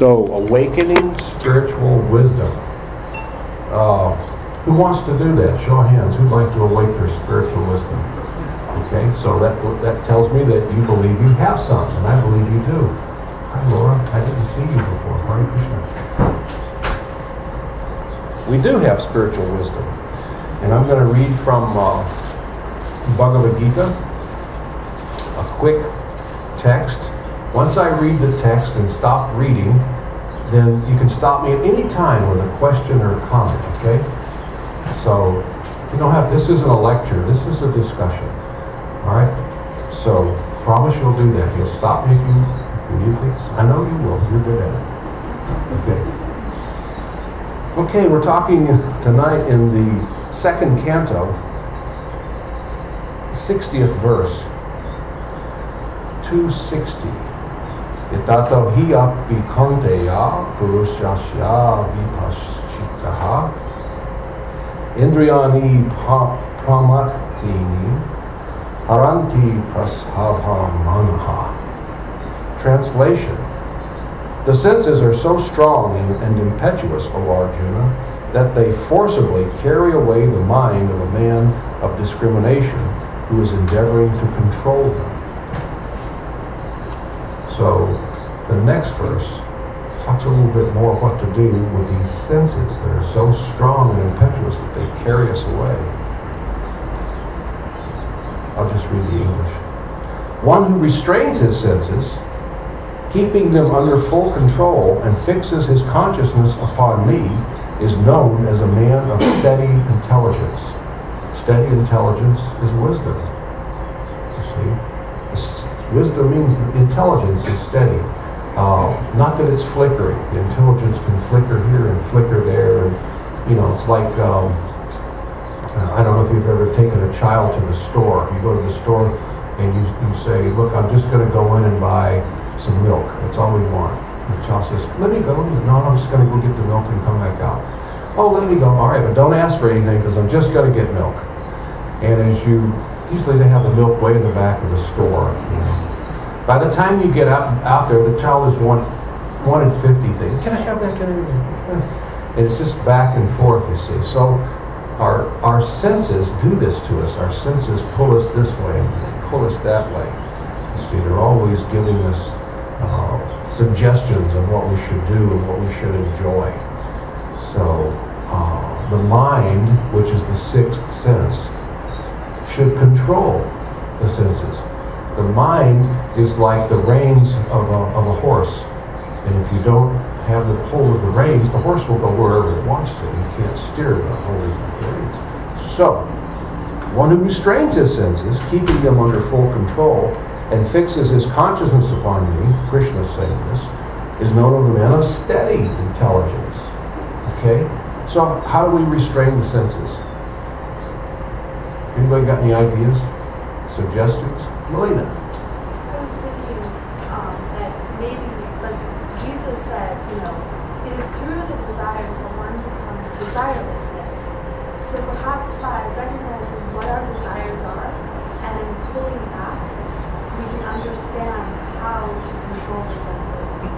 So, awakening spiritual wisdom. Uh, who wants to do that? Show of hands. Who'd like to awake their spiritual wisdom? Okay, so that that tells me that you believe you have some, and I believe you do. Hi, Laura. I didn't see you before. Hare Krishna. We do have spiritual wisdom, and I'm going to read from uh, Bhagavad Gita, a quick text. Once I read the text and stop reading, then you can stop me at any time with a question or a comment. Okay? So you don't have. This isn't a lecture. This is a discussion. All right. So promise you'll do that. You'll stop me if you if you think. I know you will. You're good at it. Okay. Okay, we're talking tonight in the second canto, 60th verse, 260. Yatato hi api konteya purushasya vipaschitaha indriyani pramatini haranti prashabhamanaha. Translation the senses are so strong and, and impetuous, O Arjuna, that they forcibly carry away the mind of a man of discrimination who is endeavoring to control them. So the next verse talks a little bit more what to do with these senses that are so strong and impetuous that they carry us away. I'll just read the English. One who restrains his senses keeping them under full control and fixes his consciousness upon me is known as a man of steady intelligence. Steady intelligence is wisdom. You see? Wisdom means intelligence is steady. Uh, not that it's flickering. The intelligence can flicker here and flicker there. And, you know, it's like, um, I don't know if you've ever taken a child to the store. You go to the store and you, you say, look, I'm just going to go in and buy some milk. That's all we want. The child says, let me go. No, I'm just going to go get the milk and come back out. Oh, let me go. All right, but don't ask for anything because I'm just going to get milk. And as you, usually they have the milk way in the back of the store. You know. By the time you get out, out there, the child is one, one in 50 things. Can I have that? Can I have that? And it's just back and forth, you see. So our, our senses do this to us. Our senses pull us this way, pull us that way. You see, they're always giving us uh, suggestions of what we should do and what we should enjoy. So uh, the mind, which is the sixth sense, should control the senses. The mind is like the reins of a, of a horse. And if you don't have the hold of the reins, the horse will go wherever it wants to. You can't steer the holding the reins. So, one who restrains his senses, keeping them under full control, and fixes his consciousness upon me, Krishna is saying this, is known as a man of steady intelligence. Okay? So how do we restrain the senses? Anybody got any ideas? Suggestions? Melina? I was thinking um, that maybe, like Jesus said, you know, it is through the desires that one becomes desirelessness. So perhaps by recognizing what our desires are and then pulling back, we can understand how to control the senses.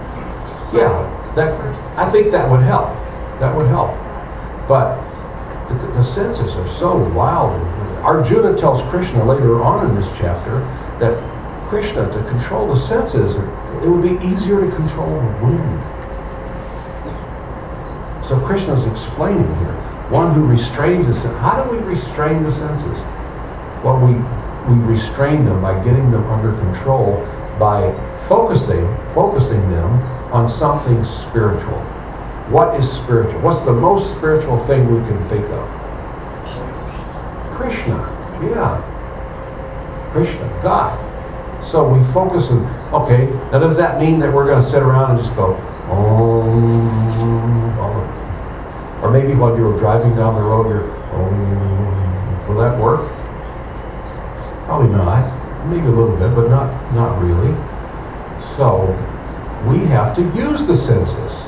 Yeah, that, I think that would help. That would help. But the, the senses are so wild. Arjuna tells Krishna later on in this chapter that Krishna, to control the senses, it would be easier to control the wind. So Krishna's explaining here. One who restrains the senses. How do we restrain the senses? Well, we, we restrain them by getting them under control by focusing, focusing them on something spiritual. What is spiritual? What's the most spiritual thing we can think of? Krishna. Yeah. Krishna, God. So we focus on, okay, now does that mean that we're going to sit around and just go, Om? Or maybe while you're driving down the road, you're. Will that work? Probably not. Maybe a little bit, but not, not really. So we have to use the senses.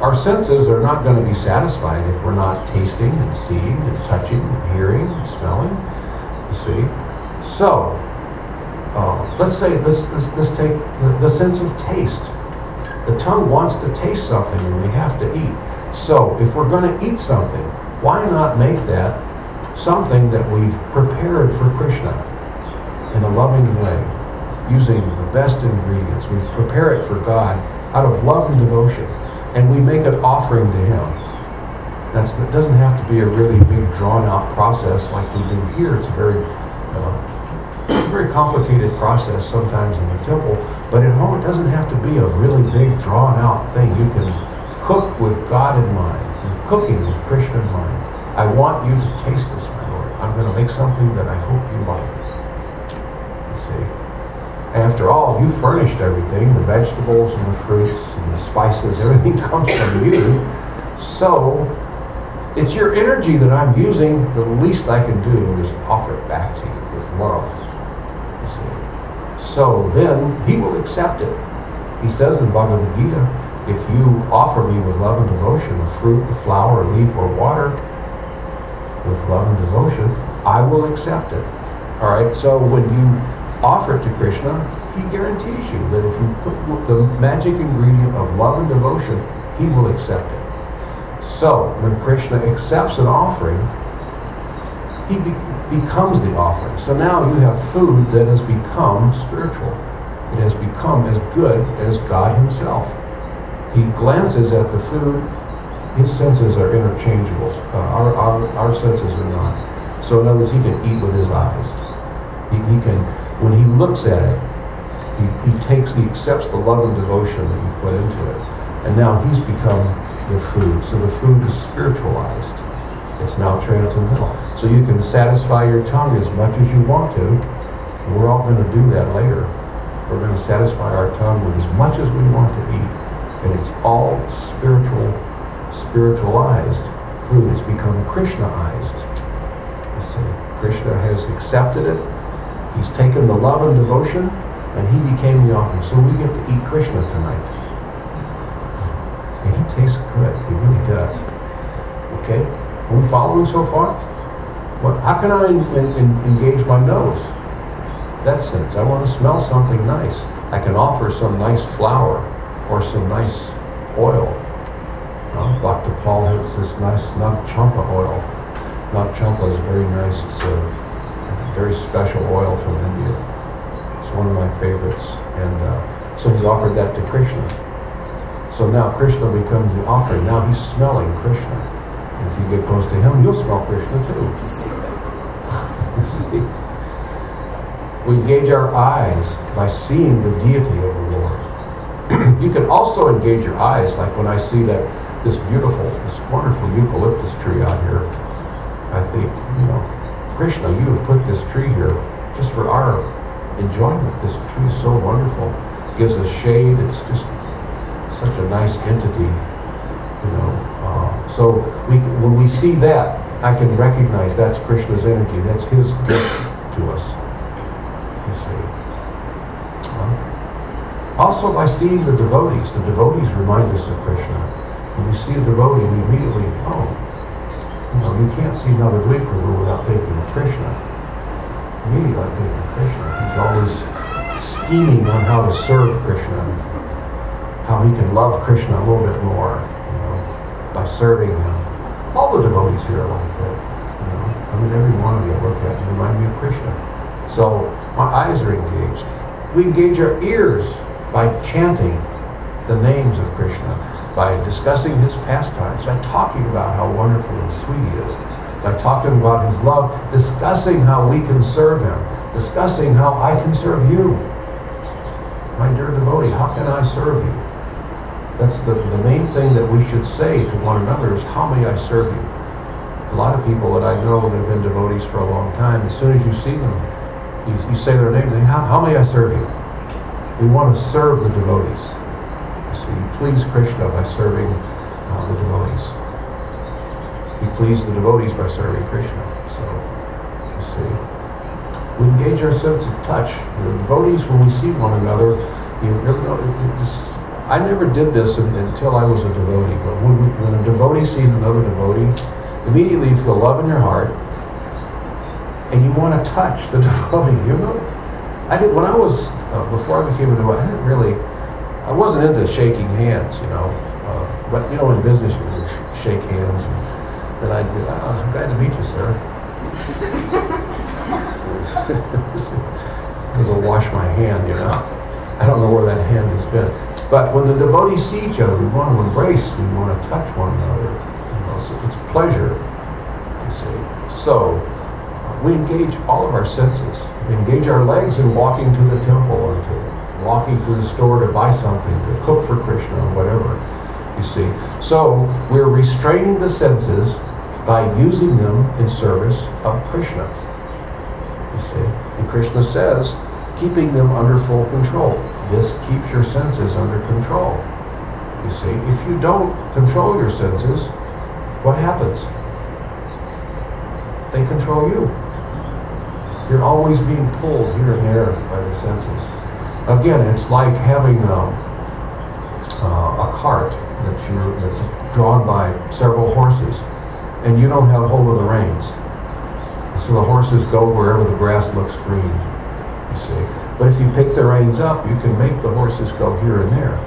Our senses are not going to be satisfied if we're not tasting and seeing and touching and hearing and smelling. You see? So, uh, let's say let's, let's, let's take the, the sense of taste. The tongue wants to taste something and we have to eat. So if we're going to eat something, why not make that something that we've prepared for Krishna in a loving way, using the best ingredients. We prepare it for God out of love and devotion, and we make an offering to Him. That's, it doesn't have to be a really big, drawn-out process like we do here. It's a very, uh, very complicated process sometimes in the temple, but at home it doesn't have to be a really big, drawn-out thing. You can cook with God in mind, and cooking with Krishna in mind. I want you to taste this, my Lord. I'm going to make something that I hope you like. You see? After all, you furnished everything, the vegetables and the fruits spices, everything comes from you. So, it's your energy that I'm using. The least I can do is offer it back to you with love. You? So then, he will accept it. He says in Bhagavad Gita, if you offer me with love and devotion a fruit, a flower, a leaf, or water, with love and devotion, I will accept it. All right, so when you offer it to Krishna, he guarantees you that if you put the magic ingredient of love and devotion, he will accept it. So when Krishna accepts an offering, he be- becomes the offering. So now you have food that has become spiritual. It has become as good as God himself. He glances at the food his senses are interchangeable. Uh, our, our, our senses are not. So in other words, he can eat with his eyes. He, he can, when he looks at it, he, he takes, he accepts the love and devotion that you've put into it. And now he's become the food. So the food is spiritualized. It's now transcendental. So you can satisfy your tongue as much as you want to. We're all going to do that later. We're going to satisfy our tongue with as much as we want to eat. And it's all spiritual spiritualized. Food has become Krishnaized. You see, Krishna has accepted it. He's taken the love and devotion, and he became the offering. So we get to eat Krishna tonight. And he tastes good. He really does. Okay? Are we following so far? Well, how can I engage my nose? That sense. I want to smell something nice. I can offer some nice flower or some nice oil uh, Dr. Paul has this nice Nagchampa oil. Nagchampa is very nice. It's a very special oil from India. It's one of my favorites. And uh, so he's offered that to Krishna. So now Krishna becomes the offering. Now he's smelling Krishna. And if you get close to him, you'll smell Krishna too. we engage our eyes by seeing the deity of the Lord. you can also engage your eyes, like when I see that this beautiful, this wonderful eucalyptus tree out here. I think, you know, Krishna, you have put this tree here just for our enjoyment. This tree is so wonderful. It gives us shade. It's just such a nice entity, you know. Uh, so we, when we see that, I can recognize that's Krishna's energy. That's his gift to us. You see. Uh, also, by seeing the devotees, the devotees remind us of Krishna. When you see a devotee, we immediately, oh, you know, you can't see another Prabhu without thinking of Krishna. I think of Krishna. He's always scheming on how to serve Krishna, how he can love Krishna a little bit more, you know, by serving him. All the devotees here are like that. You know, I mean, every one of you I look at remind me of Krishna. So my eyes are engaged. We engage our ears by chanting the names of Krishna by discussing his pastimes, by talking about how wonderful and sweet he is, by talking about his love, discussing how we can serve him, discussing how I can serve you. My dear devotee, how can I serve you? That's the, the main thing that we should say to one another is, how may I serve you? A lot of people that I know that have been devotees for a long time, as soon as you see them, you, you say their name, they, how, how may I serve you? We want to serve the devotees So you please Krishna by serving uh, the devotees. Please the devotees by serving Krishna. So, you see. We engage our sense of touch. The devotees, when we see one another, you know, I never did this until I was a devotee, but when, when a devotee sees another devotee, immediately you feel love in your heart, and you want to touch the devotee. You know, I did when I was uh, before I became a devotee. I didn't really I wasn't into shaking hands, you know. Uh, but, you know, in business, you shake hands. And then I'd be, oh, I'm glad to meet you, sir. I'm going to wash my hand, you know. I don't know where that hand has been. But when the devotees see each other, we want to embrace, we want to touch one another. You know, so it's pleasure, you see. So we engage all of our senses. We engage our legs in walking to the temple or to walking to the store to buy something, to cook for Krishna or whatever. You see. So we're restraining the senses by using them in service of Krishna. You see. And Krishna says, keeping them under full control. This keeps your senses under control. You see, if you don't control your senses, what happens? They control you. You're always being pulled here and there by the senses. Again, it's like having a, uh, a cart that you that's drawn by several horses, and you don't have hold of the reins. So the horses go wherever the grass looks green. You see. But if you pick the reins up, you can make the horses go here and there.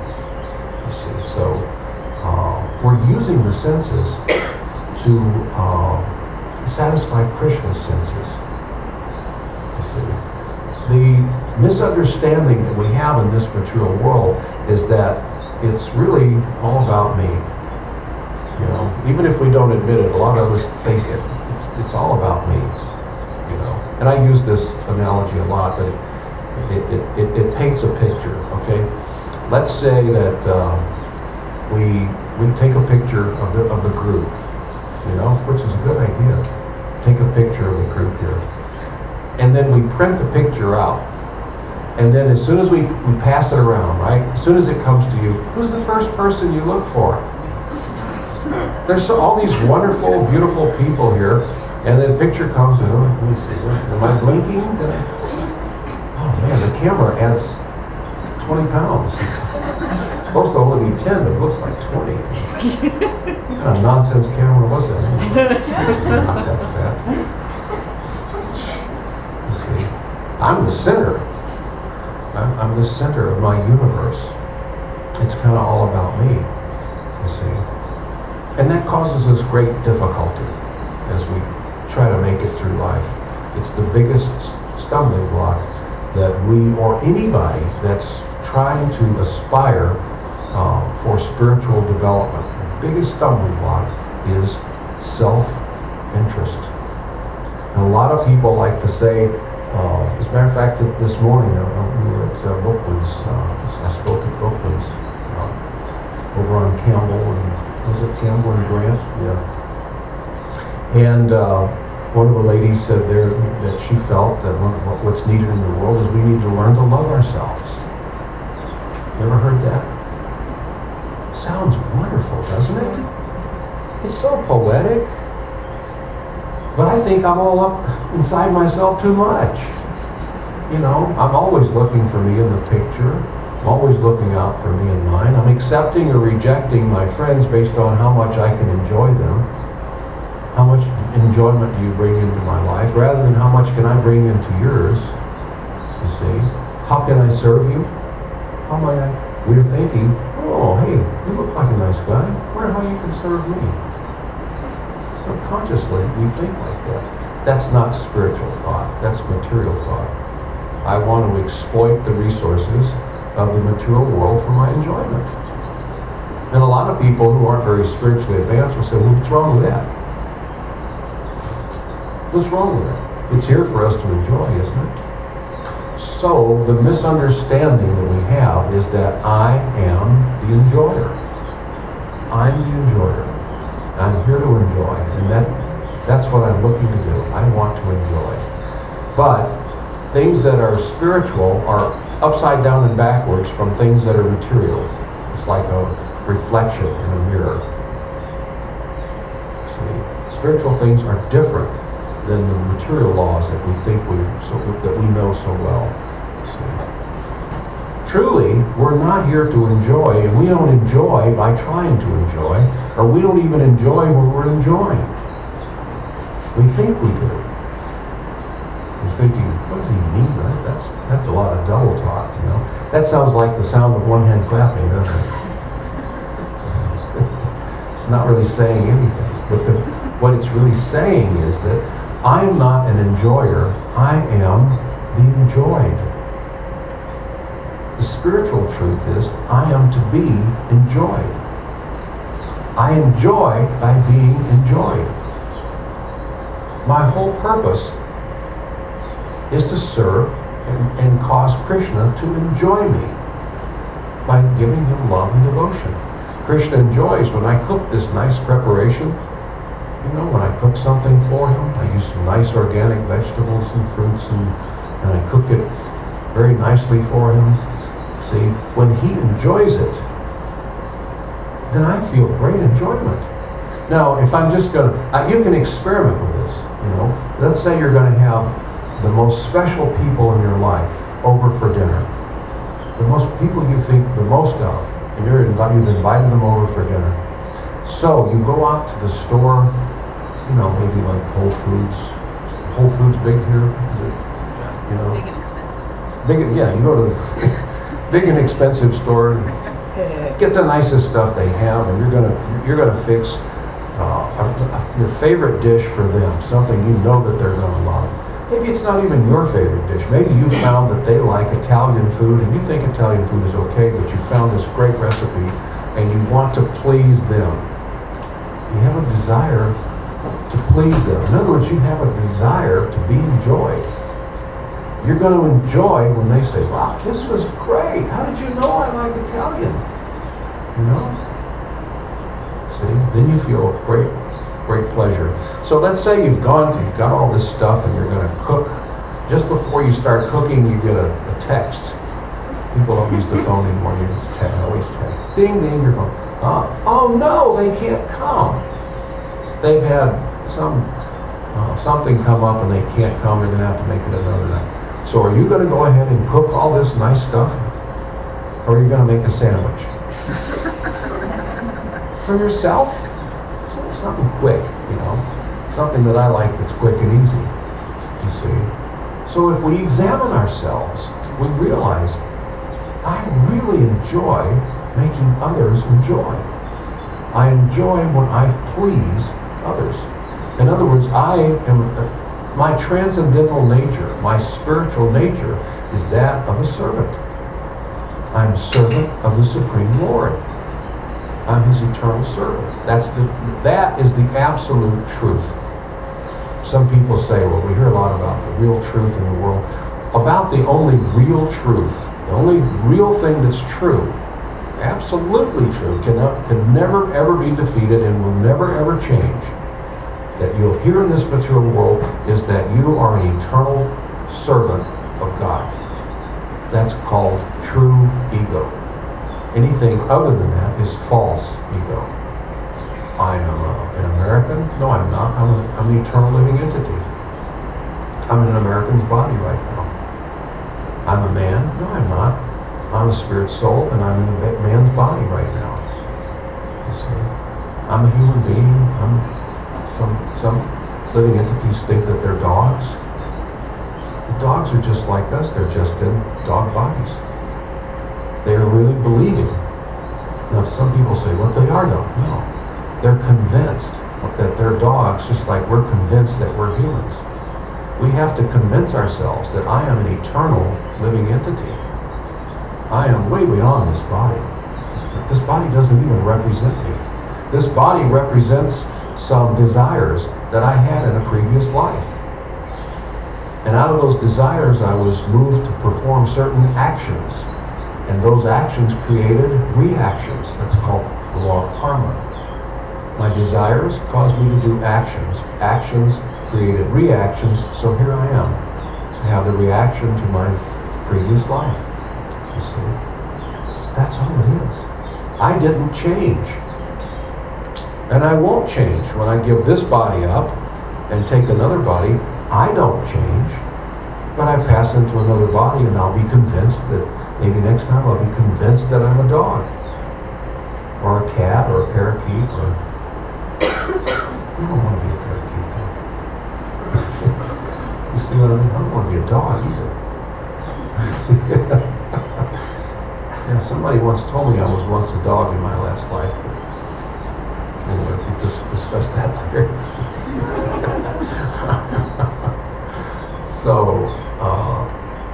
You see, so uh, we're using the senses to uh, satisfy Krishna's senses. You see, the misunderstanding that we have in this material world is that it's really all about me. Even if we don't admit it, a lot of us think it. It's, it's all about me. You know, and I use this analogy a lot, but. It, it, it, it, it paints a picture, okay? Let's say that uh, we, we take a picture of the, of the group, you know, which is a good idea. Take a picture of the group here. And then we print the picture out. And then as soon as we, we pass it around, right? As soon as it comes to you, who's the first person you look for? There's all these wonderful, beautiful people here, and then the picture comes, and oh, let me see, am I blinking? Oh man, the camera adds 20 pounds. It's supposed to only be 10, but it looks like 20. what kind of nonsense camera was that? Not that fat. You see, I'm the center. I'm, I'm the center of my universe. It's kind of all about me. And that causes us great difficulty as we try to make it through life. It's the biggest stumbling block that we or anybody that's trying to aspire uh, for spiritual development, the biggest stumbling block is self-interest. And a lot of people like to say, uh, as a matter of fact, this morning uh, we were at uh, Bookman's, uh, I spoke at Bookman's uh, over on Campbell and, Campbell and Grant? Yeah. And uh, one of the ladies said there that she felt that what's needed in the world is we need to learn to love ourselves. You ever heard that? Sounds wonderful, doesn't it? It's so poetic. But I think I'm all up inside myself too much. You know, I'm always looking for me in the picture. I'm always looking out for me and mine. I'm accepting or rejecting my friends based on how much I can enjoy them. How much enjoyment do you bring into my life rather than how much can I bring into yours? You see? How can I serve you? How am I? We're thinking, oh, hey, you look like a nice guy. Wonder how you can serve me. Subconsciously, we think like that. That's not spiritual thought. That's material thought. I want to exploit the resources of the material world for my enjoyment. And a lot of people who aren't very spiritually advanced will say, well, what's wrong with that? What's wrong with it? It's here for us to enjoy, isn't it? So the misunderstanding that we have is that I am the enjoyer. I'm the enjoyer. I'm here to enjoy, and that that's what I'm looking to do. I want to enjoy. But things that are spiritual are upside down and backwards from things that are material. It's like a reflection in a mirror. See, spiritual things are different than the material laws that we think we so, that we know so well. Truly, we're not here to enjoy, and we don't enjoy by trying to enjoy, or we don't even enjoy what we're enjoying. We think we do. We're thinking, what does he mean? That? That's that's a lot of double talk, you know. That sounds like the sound of one hand clapping, doesn't it? it's not really saying anything. But the, what it's really saying is that I am not an enjoyer, I am the enjoyed. The spiritual truth is I am to be enjoyed. I enjoy by being enjoyed. My whole purpose is to serve and, and cause Krishna to enjoy me by giving him love and devotion. Krishna enjoys when I cook this nice preparation. You know, when I cook something for him, I use some nice organic vegetables and fruits and, and I cook it very nicely for him. See, when he enjoys it, then I feel great enjoyment. Now, if I'm just going to, uh, you can experiment with this, you know. Let's say you're going to have the most special people in your life over for dinner. The most people you think the most of, and you're invi- you've invited them over for dinner. So you go out to the store, you know, maybe like Whole Foods. Whole Foods big here, is it? You know, Big and expensive. big. Yeah, you go to the big and expensive store. Get the nicest stuff they have, and you're gonna you're gonna fix uh, your favorite dish for them, something you know that they're gonna love. Maybe it's not even your favorite dish. Maybe you found that they like Italian food and you think Italian food is okay, but you found this great recipe and you want to please them. You have a desire to please them. In other words, you have a desire to be enjoyed. You're going to enjoy when they say, wow, this was great. How did you know I like Italian? You know? See? Then you feel great, great pleasure. So let's say you've gone, to you've got all this stuff and you're going to cook. Just before you start cooking, you get a, a text. People don't use the phone anymore. You just text, always text. Ding, ding, your phone. Uh, oh no, they can't come. They've had some uh, something come up and they can't come. They're going to have to make it another night. So are you going to go ahead and cook all this nice stuff, or are you going to make a sandwich for yourself? So- Something quick, you know, something that I like that's quick and easy. You see. So if we examine ourselves, we realize I really enjoy making others enjoy. I enjoy when I please others. In other words, I am, my transcendental nature, my spiritual nature is that of a servant. I'm servant of the Supreme Lord. I'm his eternal servant. That's the, that is the absolute truth. Some people say, well, we hear a lot about the real truth in the world. About the only real truth, the only real thing that's true, absolutely true, can, can never ever be defeated and will never ever change, that you'll hear in this material world is that you are an eternal servant of God. That's called true ego. Anything other than that is false ego. I am uh, an American? No, I'm not. I'm, a, I'm an eternal living entity. I'm in an American's body right now. I'm a man? No, I'm not. I'm a spirit soul, and I'm in a man's body right now. You see? I'm a human being. I'm some some living entities think that they're dogs. The dogs are just like us. They're just in dog bodies. They are really believing. Now, some people say, what they are don't know. They're convinced that they're dogs, just like we're convinced that we're humans. We have to convince ourselves that I am an eternal living entity. I am way beyond this body. This body doesn't even represent me. This body represents some desires that I had in a previous life. And out of those desires, I was moved to perform certain actions. And those actions created reactions. That's called the law of karma. My desires caused me to do actions. Actions created reactions, so here I am. I have the reaction to my previous life. You see? That's all it is. I didn't change. And I won't change when I give this body up and take another body. I don't change. But I pass into another body and I'll be convinced that maybe next time I'll be convinced that I'm a dog. Or a cat or a parakeet or I don't want to be a parakeet though. you see what I mean? I don't want to be a dog either. yeah, somebody once told me I was once a dog in my last life. Anyway, we just discuss that later. so, uh,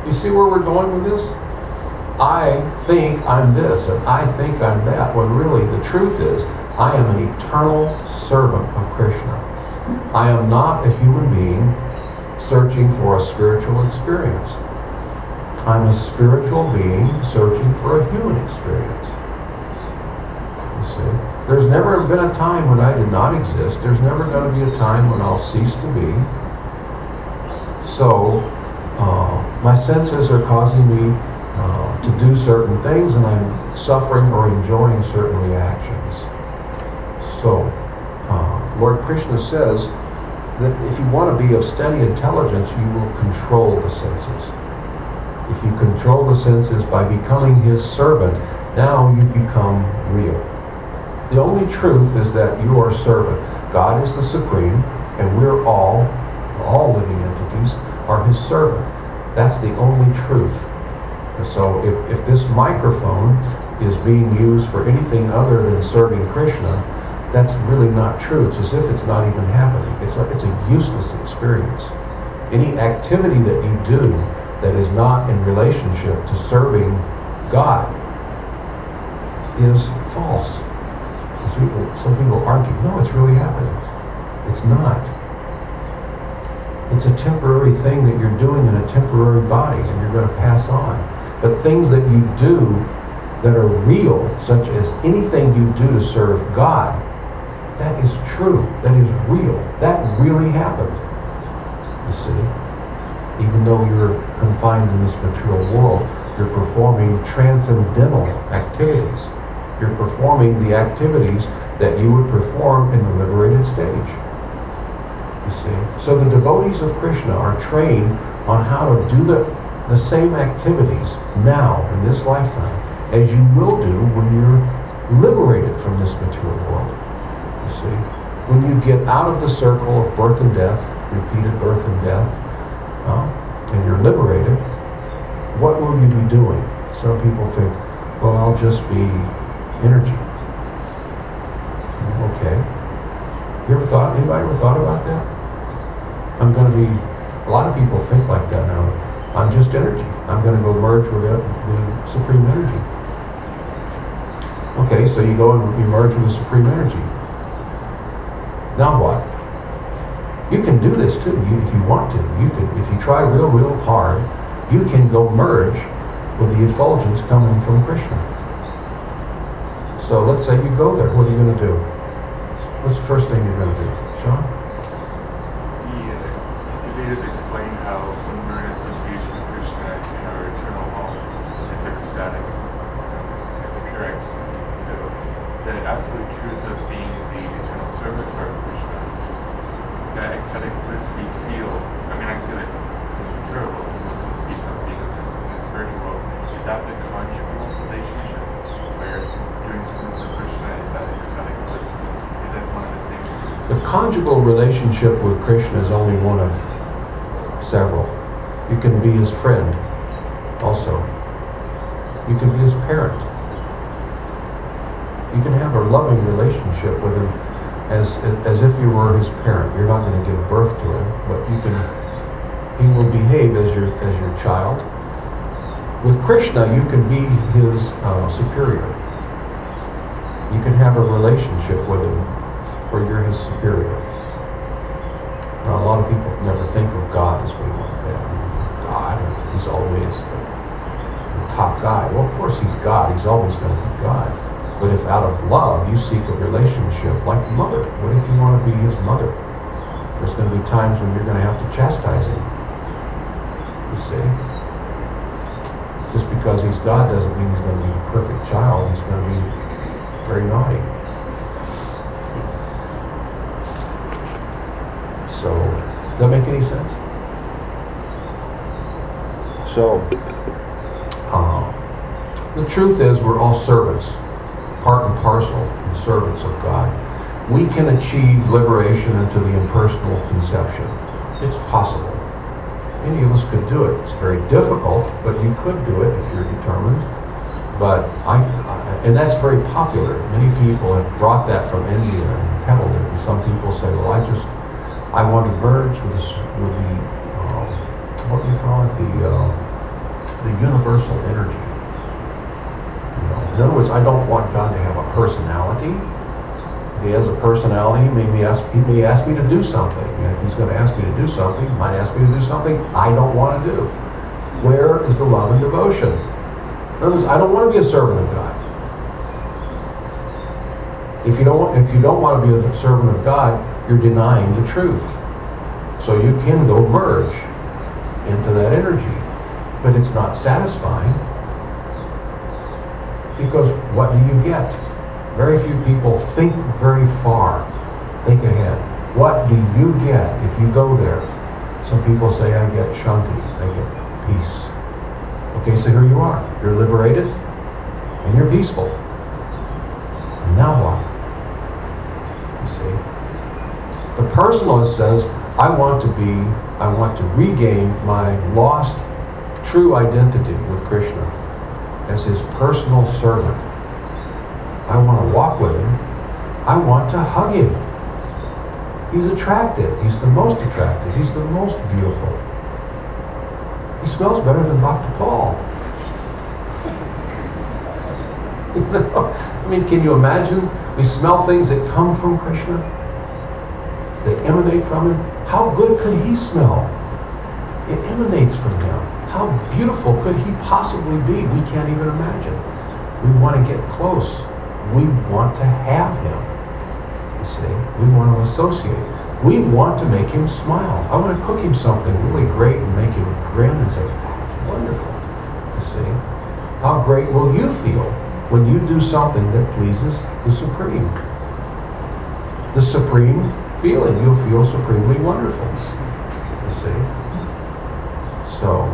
you see where we're going with this? I think I'm this and I think I'm that, when really the truth is I am an eternal servant of Krishna. I am not a human being searching for a spiritual experience. I'm a spiritual being searching for a human experience. You see? There's never been a time when I did not exist. There's never going to be a time when I'll cease to be. So, uh, my senses are causing me to do certain things, and I'm suffering or enjoying certain reactions. So, uh, Lord Krishna says that if you want to be of steady intelligence, you will control the senses. If you control the senses by becoming his servant, now you become real. The only truth is that you are servant. God is the supreme, and we're all, all living entities, are his servant. That's the only truth. So if, if this microphone is being used for anything other than serving Krishna, that's really not true. It's as if it's not even happening. It's a, it's a useless experience. Any activity that you do that is not in relationship to serving God is false. People, some people argue, no, it's really happening. It's not. It's a temporary thing that you're doing in a temporary body and you're going to pass on. But things that you do that are real, such as anything you do to serve God, that is true. That is real. That really happened. You see? Even though you're confined in this material world, you're performing transcendental activities. You're performing the activities that you would perform in the liberated stage. You see? So the devotees of Krishna are trained on how to do the, the same activities now in this lifetime as you will do when you're liberated from this material world You see. When you get out of the circle of birth and death, repeated birth and death, uh, and you're liberated, what will you be doing? Some people think, well, I'll just be energy. Okay. You ever thought, anybody ever thought about that? I'm going to be, a lot of people think like that now. I'm just energy. I'm going to go merge with it, the supreme energy. Okay, so you go and you merge with the supreme energy. Now what? You can do this too, you, if you want to. You can, if you try real, real hard, you can go merge with the effulgence coming from Krishna. So let's say you go there. What are you going to do? What's the first thing you're going to do? Sean? The uh, explain how when we're in association with Krishna in our eternal home, it's ecstatic. It's, it's pure ecstasy. So the absolute truth of being the eternal servitor of that ecstatic bliss we feel, I mean, I feel it in terrible to speak of being in the spiritual world, is that the conjugal relationship where doing something for Krishna is that ecstatic bliss? Is it one of the same? The conjugal relationship with Krishna is only one of several. You can be his friend also. You can be his parent. You can have a loving relationship with him as, as if you were his parent. You're not going to give birth to him, but you can, he will behave as your, as your child. With Krishna, you can be his uh, superior. You can have a relationship with him where you're his superior. Now, a lot of people never think of God as being like that. God, he's always the, the top guy. Well, of course he's God. He's always going to be God. But if out of love you seek a relationship like mother, what if you want to be his mother? There's going to be times when you're going to have to chastise him. You see? Just because he's God doesn't mean he's going to be a perfect child. He's going to be very naughty. So, does that make any sense? So, uh, the truth is we're all servants part and parcel servants of God. We can achieve liberation into the impersonal conception. It's possible. Any of us could do it. It's very difficult, but you could do it if you're determined. But I, I- and that's very popular. Many people have brought that from India and peddled it. And some people say, well, I just, I want to merge with this, with the, um, what do you call it, the, uh, the universal energy. You know, in other words, I don't want God to have a personality. If he has a personality, he may, ask, he may ask me to do something. And if he's going to ask me to do something, he might ask me to do something I don't want to do. Where is the love and devotion? In other words, I don't want to be a servant of God. If you don't, if you don't want to be a servant of God, you're denying the truth. So you can go merge into that energy, but it's not satisfying. Because what do you get? Very few people think very far, think ahead. What do you get if you go there? Some people say, I get shanti, I get peace. Okay, so here you are. You're liberated and you're peaceful. Now what? You see? The personalist says, I want to be, I want to regain my lost true identity with Krishna as his personal servant. I want to walk with him. I want to hug him. He's attractive. He's the most attractive. He's the most beautiful. He smells better than Dr. Paul. You know? I mean, can you imagine? We smell things that come from Krishna, that emanate from him. How good could he smell? It emanates from him. How beautiful could he possibly be? We can't even imagine. We want to get close. We want to have him. You see, we want to associate. We want to make him smile. I want to cook him something really great and make him grin and say, "That's wonderful." You see, how great will you feel when you do something that pleases the Supreme? The Supreme feeling. You'll feel supremely wonderful. You see. So,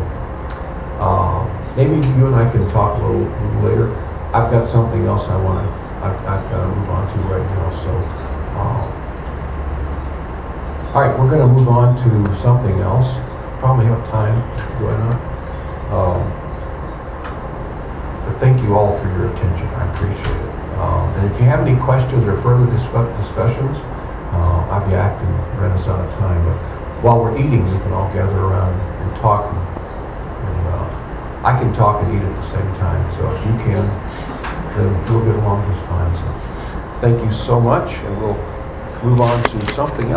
uh, maybe you and I can talk a little, little later. I've got something else I want to, I've, got to move on to right now. So, uh, all right, we're going to move on to something else. Probably have time, do I not? Um, but thank you all for your attention. I appreciate it. Um, and if you have any questions or further discuss- discussions, uh, yacked and of time. But while we're eating, we can all gather around and talk. And, and uh, I can talk and eat at the same time. So if you can, then we'll get along just fine. So thank you so much, and we'll move on to something else.